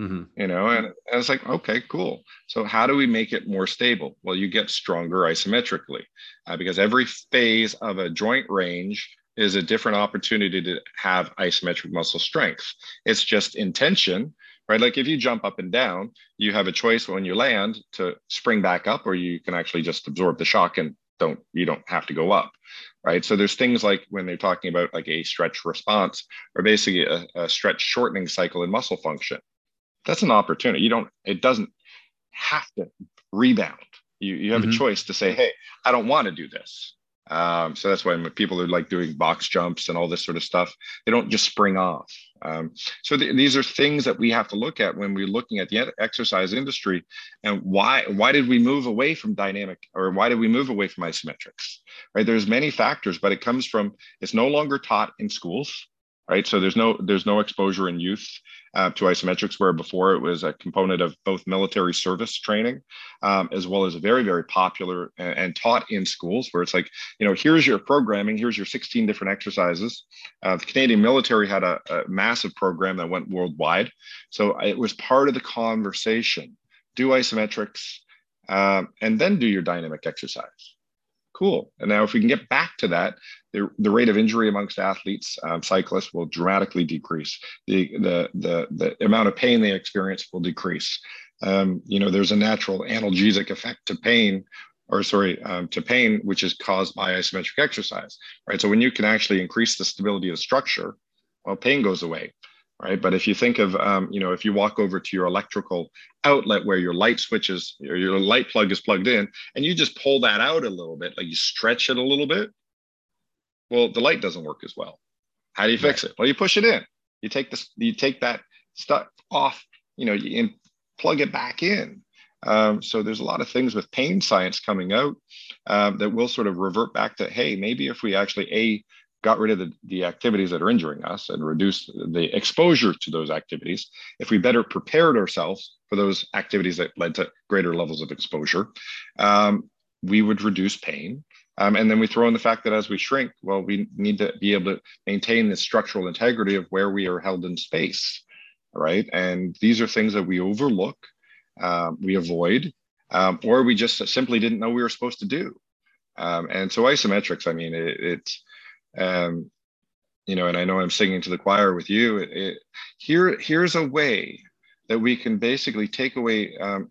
Mm-hmm. You know, and, and it's like, okay, cool. So how do we make it more stable? Well, you get stronger isometrically uh, because every phase of a joint range is a different opportunity to have isometric muscle strength. It's just intention, right? Like if you jump up and down, you have a choice when you land to spring back up, or you can actually just absorb the shock and don't you don't have to go up right? So there's things like when they're talking about like a stretch response or basically a, a stretch shortening cycle in muscle function. That's an opportunity. You don't it doesn't have to rebound. You, you have mm-hmm. a choice to say hey i don't want to do this um, so that's why people are like doing box jumps and all this sort of stuff they don't just spring off. Um, so th- these are things that we have to look at when we're looking at the exercise industry and why why did we move away from dynamic or why did we move away from isometrics right? There's many factors but it comes from it's no longer taught in schools right so there's no there's no exposure in youth uh, to isometrics, where before it was a component of both military service training um, as well as very, very popular and, and, taught in schools, where it's like, you know, here's your programming, here's your 16 different exercises. Uh, the Canadian military had a, a massive program that went worldwide. So it was part of the conversation. Do isometrics um, and then do your dynamic exercise cool. And now, if we can get back to that, the, the rate of injury amongst athletes, um, cyclists, will dramatically decrease. The, the, the, the amount of pain they experience will decrease. Um, you know, there's a natural analgesic effect to pain, or sorry, um, to pain, which is caused by isometric exercise, right? So when you can actually increase the stability of the structure, well, pain goes away right? But if you think of, um, you know, if you walk over to your electrical outlet where your light switches or your light plug is plugged in, and you just pull that out a little bit, like you stretch it a little bit, well, the light doesn't work as well. How do you fix right. it? Well, you push it in. You take this, you take that stuff off, you know, you plug it back in. Um, so there's a lot of things with pain science coming out um, that will sort of revert back to, hey, maybe if we actually a got rid of the, the activities that are injuring us and reduced the exposure to those activities, if we better prepared ourselves for those activities that led to greater levels of exposure, um, we would reduce pain. Um, and then we throw in the fact that as we shrink, well, we need to be able to maintain the structural integrity of where we are held in space, right? And these are things that we overlook, um, we avoid, um, or we just simply didn't know we were supposed to do. Um, and so isometrics, I mean, it, it's um, you know, and I know I'm singing to the choir with you. It, it, here, here's a way that we can basically take away um,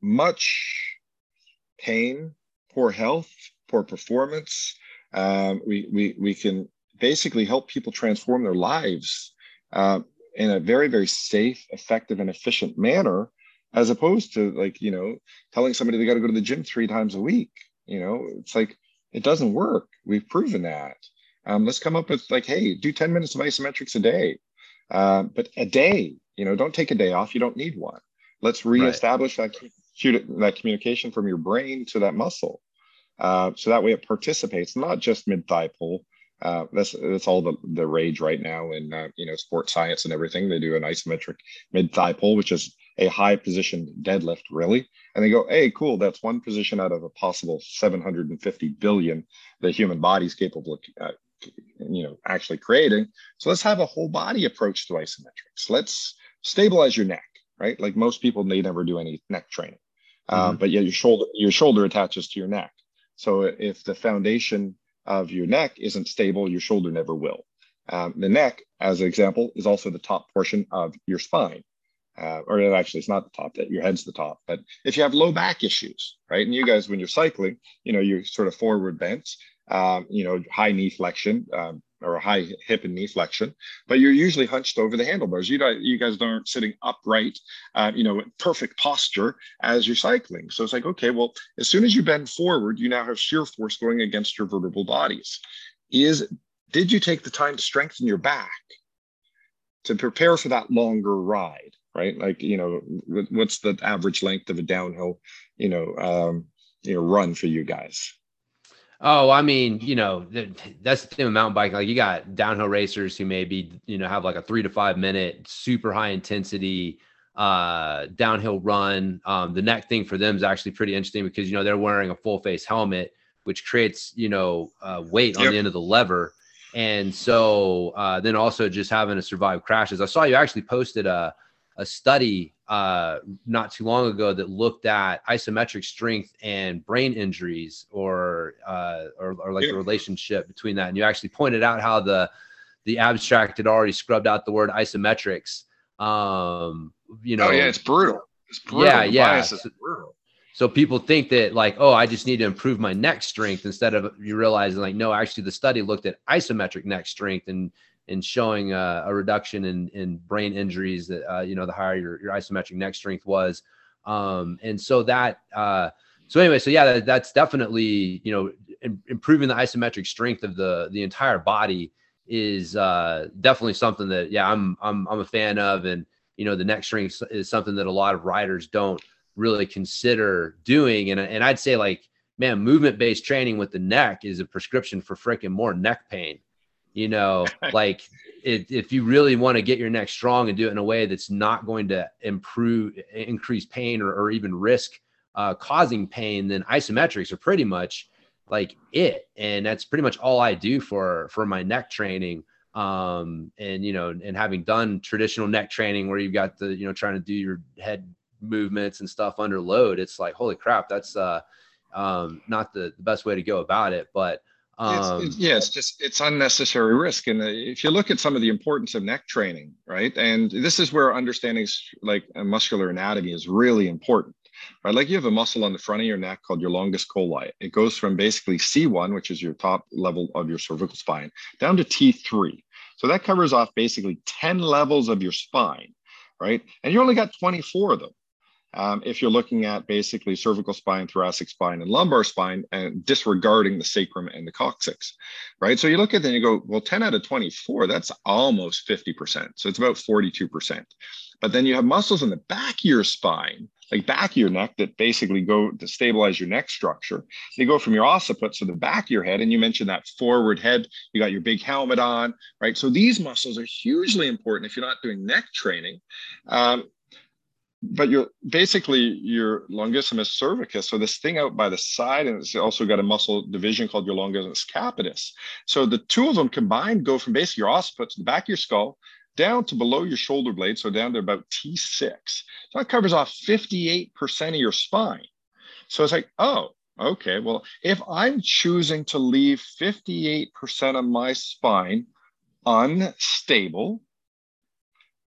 much pain, poor health, poor performance. Um, we, we, we can basically help people transform their lives uh, in a very, very safe, effective, and efficient manner, as opposed to like, you know, telling somebody they got to go to the gym three times a week. You know, it's like it doesn't work. We've proven that. Um, let's come up with like, hey, do 10 minutes of isometrics a day. Uh, but a day, you know, don't take a day off. You don't need one. Let's reestablish right. that, that communication from your brain to that muscle. Uh, so that way it participates, not just mid thigh pull. Uh, that's that's all the, the rage right now in uh, you know sports science and everything. They do an isometric mid thigh pull, which is a high positioned deadlift, really. And they go, hey, cool, that's one position out of a possible 750 billion the human body is capable of, uh, you know, actually creating. So let's have a whole body approach to isometrics. Let's stabilize your neck, right? Like most people, they never do any neck training, um, mm-hmm. but yeah, your shoulder your shoulder attaches to your neck. So if the foundation of your neck isn't stable, your shoulder never will. Um, the neck, as an example, is also the top portion of your spine uh, or actually it's not the top that your head's the top but if you have low back issues right? And you guys when you're cycling you know you're sort of forward bent um, you know high knee flexion um, or high hip and knee flexion but you're usually hunched over the handlebars. You don't you guys aren't sitting upright uh, you know perfect posture as you're cycling. So it's like okay well as soon as you bend forward you now have shear force going against your vertebral bodies. Is did you take the time to strengthen your back to prepare for that longer ride right? Like, you know, what's the average length of a downhill, you know, um, you know, run for you guys? Oh, I mean, you know, that's the thing with mountain biking. Like you got downhill racers who maybe, you know, have like a three to five minute, super high intensity uh downhill run. Um, the neck thing for them is actually pretty interesting because you know they're wearing a full face helmet, which creates, you know, uh, weight on yep. the end of the lever And so uh, then also just having to survive crashes. I saw you actually posted a, a study uh, not too long ago that looked at isometric strength and brain injuries or, uh, or, or like yeah. the relationship between that. And you actually pointed out how the, the abstract had already scrubbed out the word isometrics. Um, you know, oh, yeah, it's brutal. It's brutal. Yeah, the yeah. So, so, people think that like, oh, I just need to improve my neck strength instead of you realizing like, no, actually the study looked at isometric neck strength and and showing uh, a reduction in in brain injuries that uh, you know the higher your, your isometric neck strength was. Um, and so that uh, so anyway, so yeah, that, that's definitely you know improving the isometric strength of the the entire body is uh, definitely something that yeah I'm I'm I'm a fan of, and you know the neck strength is something that a lot of riders don't really consider doing, and and I'd say like man, movement based training with the neck is a prescription for freaking more neck pain. You know, like it, if you really want to get your neck strong and do it in a way that's not going to improve, increase pain or, or even risk uh, causing pain, then isometrics are pretty much like it. And that's pretty much all i do for for my neck training. Um and you know and having done traditional neck training where you've got the you know trying to do your head movements and stuff under load it's like holy crap that's uh um not the, the best way to go about it. But um, it's, yeah, it's just it's unnecessary risk. And uh, if you look at some of the importance of neck training, right, and this is where understanding like muscular anatomy is really important right? Like you have a muscle on the front of your neck called your longus colli. It goes from basically C1, which is your top level of your cervical spine, down to T3. So that covers off basically 10 levels of your spine, right? And you only got 24 of them. Um, if you're looking at basically cervical spine, thoracic spine, and lumbar spine, and disregarding the sacrum and the coccyx, right? So you look at it and you go, well, 10 out of 24, that's almost 50%. So it's about 42%. But then you have muscles in the back of your spine like back of your neck that basically go to stabilize your neck structure. They go from your occiput, so the back of your head, and you mentioned that forward head. You got your big helmet on, right? So these muscles are hugely important if you're not doing neck training. Um, but you're basically your longissimus cervicis, so this thing out by the side, and it's also got a muscle division called your longissimus capitis. So the two of them combined go from basically your occiput to the back of your skull down to below your shoulder blade, so down to about T6. So that covers off 58% of your spine. So it's like, oh, okay, well, if I'm choosing to leave 58% of my spine unstable,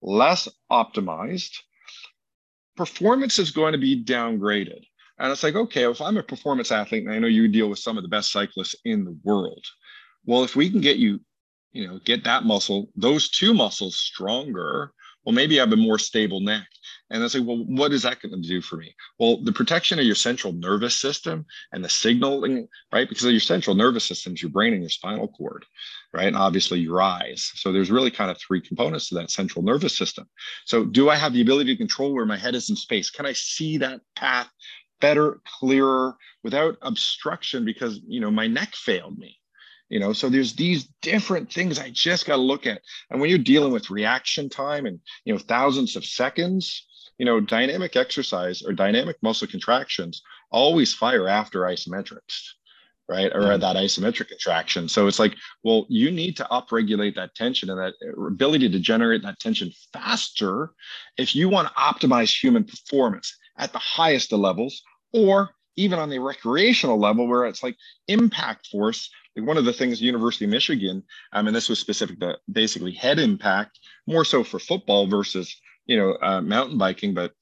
less optimized, performance is going to be downgraded. And it's like, okay, if I'm a performance athlete, and I know you deal with some of the best cyclists in the world, well, if we can get you you know, get that muscle, those two muscles stronger, well, maybe I have a more stable neck. And I say, well, what is that going to do for me? Well, the protection of your central nervous system and the signaling, right? Because of your central nervous system is your brain and your spinal cord, right? And obviously your eyes. So there's really kind of three components to that central nervous system. So do I have the ability to control where my head is in space? Can I see that path better, clearer, without obstruction because, you know, my neck failed me? you know so there's these different things i just got to look at and when you're dealing with reaction time and you know thousands of seconds you know dynamic exercise or dynamic muscle contractions always fire after isometrics right? Or mm-hmm. that isometric contraction. So it's like well you need to upregulate that tension and that ability to generate that tension faster if you want to optimize human performance at the highest of levels or even on the recreational level where it's like impact force. Like one of the things university of michigan um, and this was specific to basically head impact more so for football versus you know uh, mountain biking but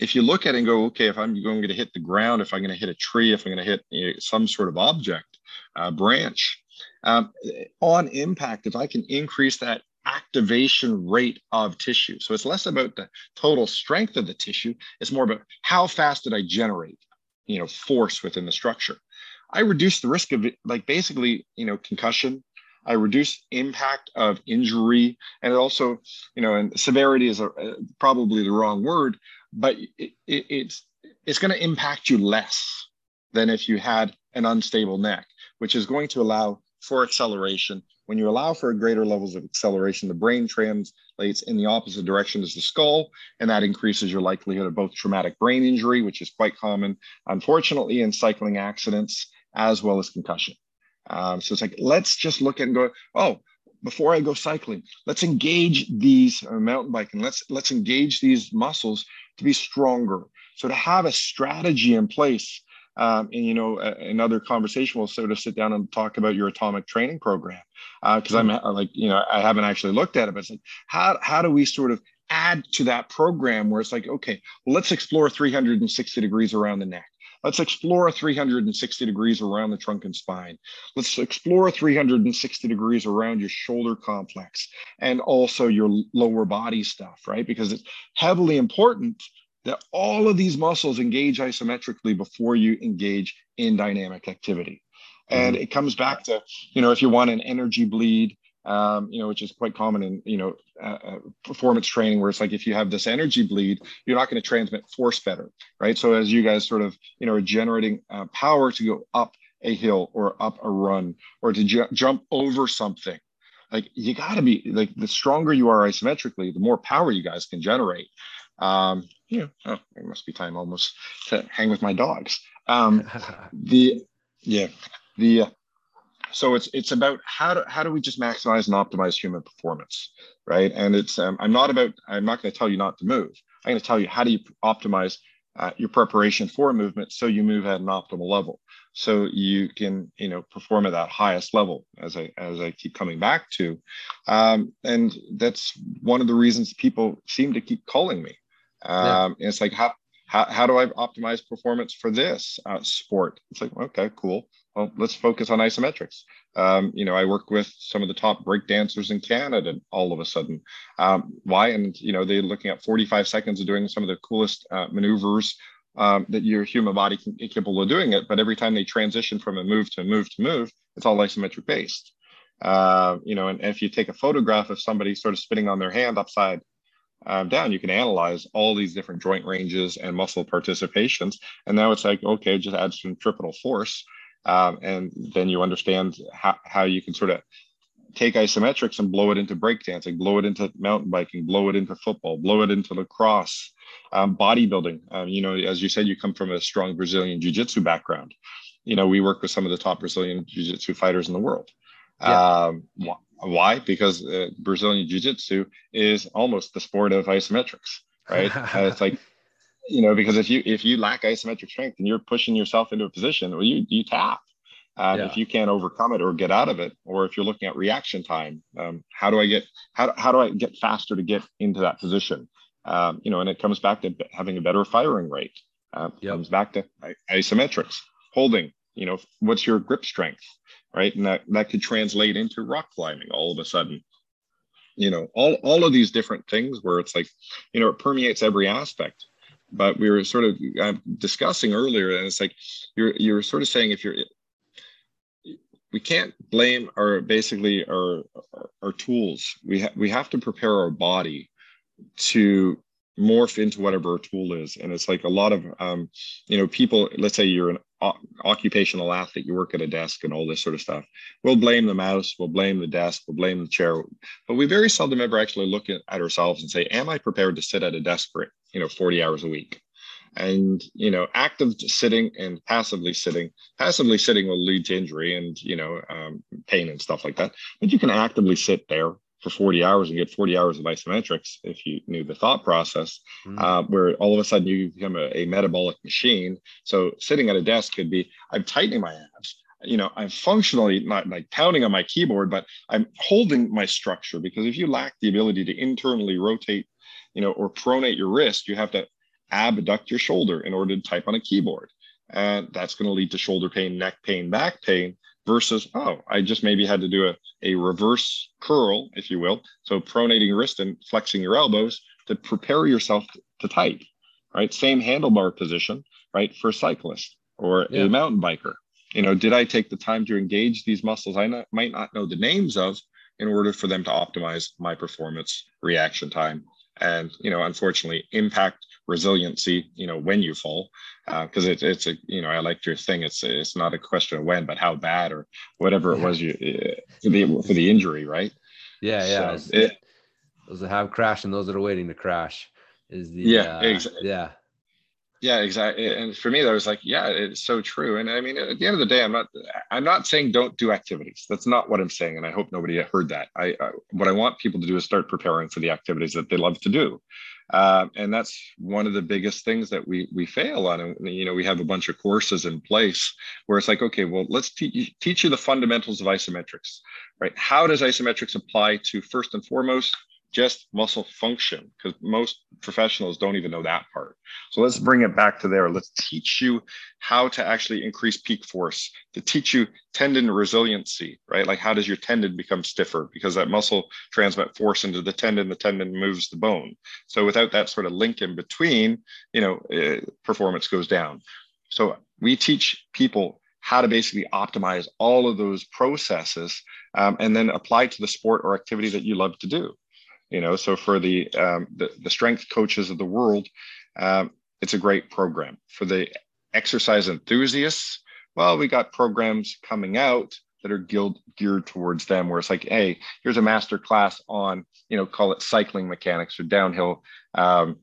if you look at it and go okay if i'm going to hit the ground if i'm going to hit a tree if i'm going to hit you know, some sort of object uh, branch um, on impact if i can increase that activation rate of tissue. So it's less about the total strength of the tissue it's more about how fast did i generate you know force within the structure. I reduce the risk of like basically you know concussion i reduce impact of injury and it also you know and severity is a, uh, probably the wrong word but it, it, it's it's going to impact you less than if you had an unstable neck which is going to allow for acceleration when you allow for greater levels of acceleration, the brain translates in the opposite direction as the skull, and that increases your likelihood of both traumatic brain injury, which is quite common, unfortunately, in cycling accidents, as well as concussion. Um, so it's like, let's just look at and go, oh, before I go cycling, let's engage these uh, mountain biking. Let's let's engage these muscles to be stronger. So to have a strategy in place, um, and you know, another conversation we'll sort of sit down and talk about your atomic training program because uh, I'm uh, like, you know, I haven't actually looked at it, but it's like, how how do we sort of add to that program where it's like, okay, well, let's explore 360 degrees around the neck. Let's explore 360 degrees around the trunk and spine. Let's explore 360 degrees around your shoulder complex and also your lower body stuff, right? Because it's heavily important that all of these muscles engage isometrically before you engage in dynamic activity. And mm-hmm. it comes back to, you know, if you want an energy bleed, um, you know, which is quite common in, you know, uh, uh, performance training, where it's like if you have this energy bleed, you're not going to transmit force better, right? So as you guys sort of, you know, are generating uh, power to go up a hill or up a run or to ju- jump over something, like you got to be like the stronger you are isometrically, the more power you guys can generate. Um, yeah, oh, it must be time almost to hang with my dogs. Um, the yeah, the uh, so it's it's about how do how do we just maximize and optimize human performance right? And it's um, i'm not about i'm not going to tell you not to move. I'm going to tell you how do you optimize uh, your preparation for a movement so you move at an optimal level. So you can you know perform at that highest level as i as i keep coming back to. Um, and that's one of the reasons people seem to keep calling me. Um, yeah. it's like how, how how do i optimize performance for this uh, sport? It's like okay cool well, let's focus on isometrics. Um, you know, I work with some of the top break dancers in Canada all of a sudden. Um, why? And, you know, they're looking at 45 seconds of doing some of the coolest uh, maneuvers um, that your human body can capable of doing it. But every time they transition from a move to a move to move, it's all isometric based. Uh, you know, and if you take a photograph of somebody sort of spinning on their hand upside um, down, you can analyze all these different joint ranges and muscle participations. And now it's like, okay, just add centripetal force um, and then you understand how, how you can sort of take isometrics and blow it into breakdancing, blow it into mountain biking, blow it into football, blow it into lacrosse, um, bodybuilding. Um, you know, as you said, you come from a strong Brazilian jiu-jitsu background. You know, we work with some of the top Brazilian jiu-jitsu fighters in the world. Yeah. Um, why? Because uh, Brazilian jiu-jitsu is almost the sport of isometrics, right? uh, it's like you know, because if you if you lack isometric strength and you're pushing yourself into a position, well, you you tap. Um, yeah. If you can't overcome it or get out of it, or if you're looking at reaction time, um, how do I get how, how do I get faster to get into that position? Um, you know, and it comes back to having a better firing rate. Uh, yep. Comes back to isometrics, holding. You know, what's your grip strength, right? And that that could translate into rock climbing all of a sudden. You know, all all of these different things where it's like, you know, it permeates every aspect but we were sort of uh, discussing earlier and it's like you're you're sort of saying if you're we can't blame our basically our our, our tools. We ha- we have to prepare our body to morph into whatever our tool is. And it's like a lot of um, you know people let's say you're an occupational athlete you work at a desk and all this sort of stuff. We'll blame the mouse we'll blame the desk we'll blame the chair but we very seldom ever actually look at, ourselves and say am i prepared to sit at a desk for you know 40 hours a week? And you know active sitting and passively sitting passively sitting will lead to injury and you know um, pain and stuff like that but you can actively sit there for 40 hours and get 40 hours of isometrics if you knew the thought process mm. uh, where all of a sudden you become a, a, metabolic machine so sitting at a desk could be i'm tightening my abs you know i'm functionally not like pounding on my keyboard but i'm holding my structure because if you lack the ability to internally rotate you know or pronate your wrist you have to abduct your shoulder in order to type on a keyboard and that's going to lead to shoulder pain neck pain back pain versus, oh, I just maybe had to do a, a reverse curl, if you will. So pronating your wrist and flexing your elbows to prepare yourself to type, right? Same handlebar position, right? For a cyclist or yeah. a mountain biker. You know, did I take the time to engage these muscles I not, might not know the names of in order for them to optimize my performance, reaction time, and, you know, unfortunately impact resiliency, you know, when you fall, because uh, it, it's a, you know, I liked your thing. It's it's not a question of when, but how bad or whatever it was you uh, for the for the injury, right? Yeah, yeah. So it, those that have crashed and those that are waiting to crash is the yeah, uh, exactly. yeah. Yeah, exactly. And for me, that was like, yeah, it's so true. And I mean, at the end of the day, I'm not, I'm not saying don't do activities. That's not what I'm saying. And I hope nobody heard that. I, I what I want people to do is start preparing for the activities that they love to do. Uh, and that's one of the biggest things that we we fail on. And you know, we have a bunch of courses in place where it's like, okay, well, let's te- teach you the fundamentals of isometrics, right? How does isometrics apply to first and foremost just muscle function because most professionals don't even know that part. So let's bring it back to there. Let's teach you how to actually increase peak force, to teach you tendon resiliency, right? Like how does your tendon become stiffer because that muscle transmit force into the tendon, the tendon moves the bone. So without that sort of link in between, you know, uh, performance goes down. So we teach people how to basically optimize all of those processes um, and then apply to the sport or activity that you love to do you know so for the um, the, the, strength coaches of the world um, it's a great program. For the exercise enthusiasts well we got programs coming out that are geared, geared towards them where it's like hey here's a master class on you know call it cycling mechanics or downhill um,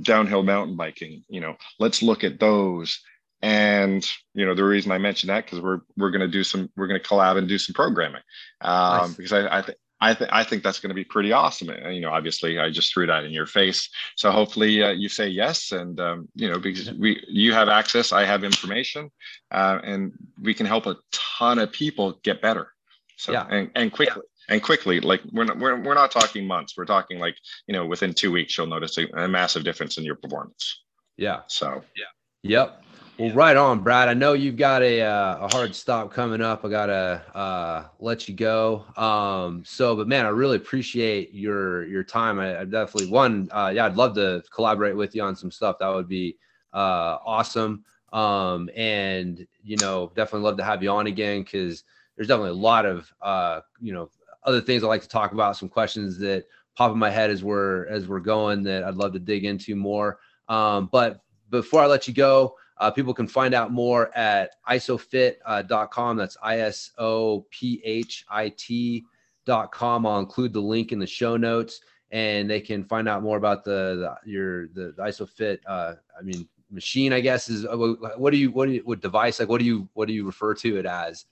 downhill mountain biking you know let's look at those. And you know the reason i mentioned that because we're we're going to do some we're going to collab and do some programming. Um, nice. because i i, th- I, th- I think that's going to be pretty awesome. And, you know, obviously, I just threw that in your face. So hopefully, uh, you say yes, and um, you know, because we you have access, I have information, uh, and we can help a ton of people get better. So yeah. and, and quickly. And quickly, like we're not, we're, we're not talking months. We're talking like you know within two weeks, you'll notice a, a massive difference in your performance. Yeah. So yeah. Yep. Well, right on, Brad. I know you've got a uh, a hard stop coming up. I gotta uh, let you go. Um, so, but man, I really appreciate your your time. I, I definitely one, uh, yeah, I'd love to collaborate with you on some stuff. That would be uh, awesome. Um, and you know, definitely love to have you on again because there's definitely a lot of uh, you know other things I like to talk about. Some questions that pop in my head as we're as we're going that I'd love to dig into more. Um, but before I let you go. Uh, people can find out more at isophit.com. Uh, That's I S O P H I T.com. I'll include the link in the show notes and they can find out more about the, the your the, the ISOPHIT. Uh, I mean, machine. I guess is what do you what do you what device like? What do you what do you refer to it as?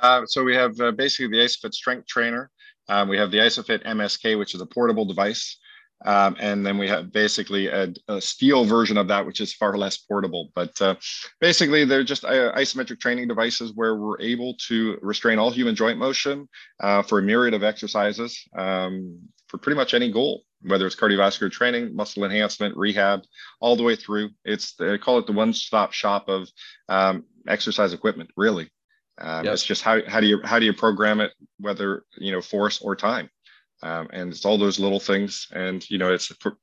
Uh, so we have uh, basically the ISOPHIT Strength Trainer. Um, we have the ISOPHIT MSK, which is a portable device. Um, and then we have basically a, a, steel version of that, which is far less portable. But uh, basically, they're just uh, isometric training devices where we're able to restrain all human joint motion uh, for a myriad of exercises um, for pretty much any goal, whether it's cardiovascular training, muscle enhancement, rehab, all the way through. It's they call it the one-stop shop of um, exercise equipment, really. Um, yep. It's just how, how do you how do you program it, whether you know force or time. Um, and it's all those little things. And, you know, it's for,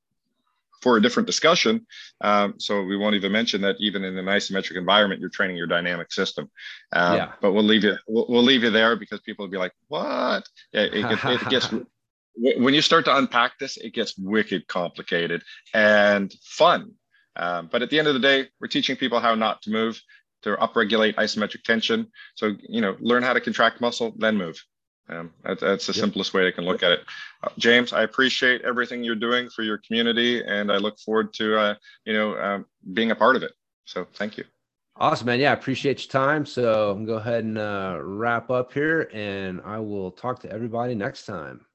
for a different discussion. Um, so we won't even mention that even in an isometric environment, you're training your dynamic system. Um, yeah. But we'll leave you, we'll, we'll, leave you there because people will be like, what? Yeah, it, it, it gets, when you start to unpack this, it gets wicked complicated and fun. Um, but at the end of the day, we're teaching people how not to move, to upregulate isometric tension. So, you know, learn how to contract muscle, then move. Um, that, that's the yep. simplest way I can look at it. Uh, James, I appreciate everything you're doing for your community, and I look forward to uh, you know um, being a part of it. So thank you. Awesome, man. Yeah, I appreciate your time. So I'm go ahead and uh, wrap up here, and I will talk to everybody next time.